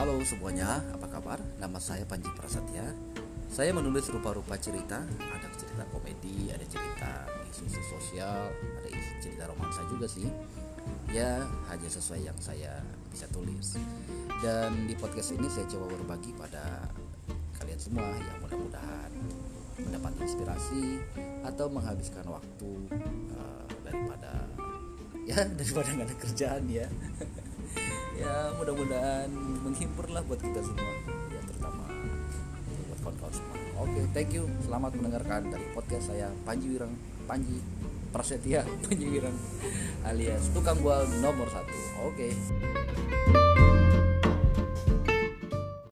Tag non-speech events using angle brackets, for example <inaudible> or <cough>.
Halo semuanya, apa kabar? Nama saya Panji Prasetya. Saya menulis rupa-rupa cerita, ada cerita komedi, ada cerita isu-isu sosial, ada isu cerita romansa juga sih. Ya, hanya sesuai yang saya bisa tulis. Dan di podcast ini saya coba berbagi pada kalian semua yang mudah-mudahan mendapat inspirasi atau menghabiskan waktu uh, daripada <laughs> ya daripada nggak ada kerjaan ya ya <laughs> mudah-mudahan menghibur lah buat kita semua. Ya terutama buat kawan-kawan semua. Oke thank you. Selamat mendengarkan dari podcast saya Panji Wirang Panji Prasetya <laughs> Panji Wirang alias tukang bual nomor satu. Oke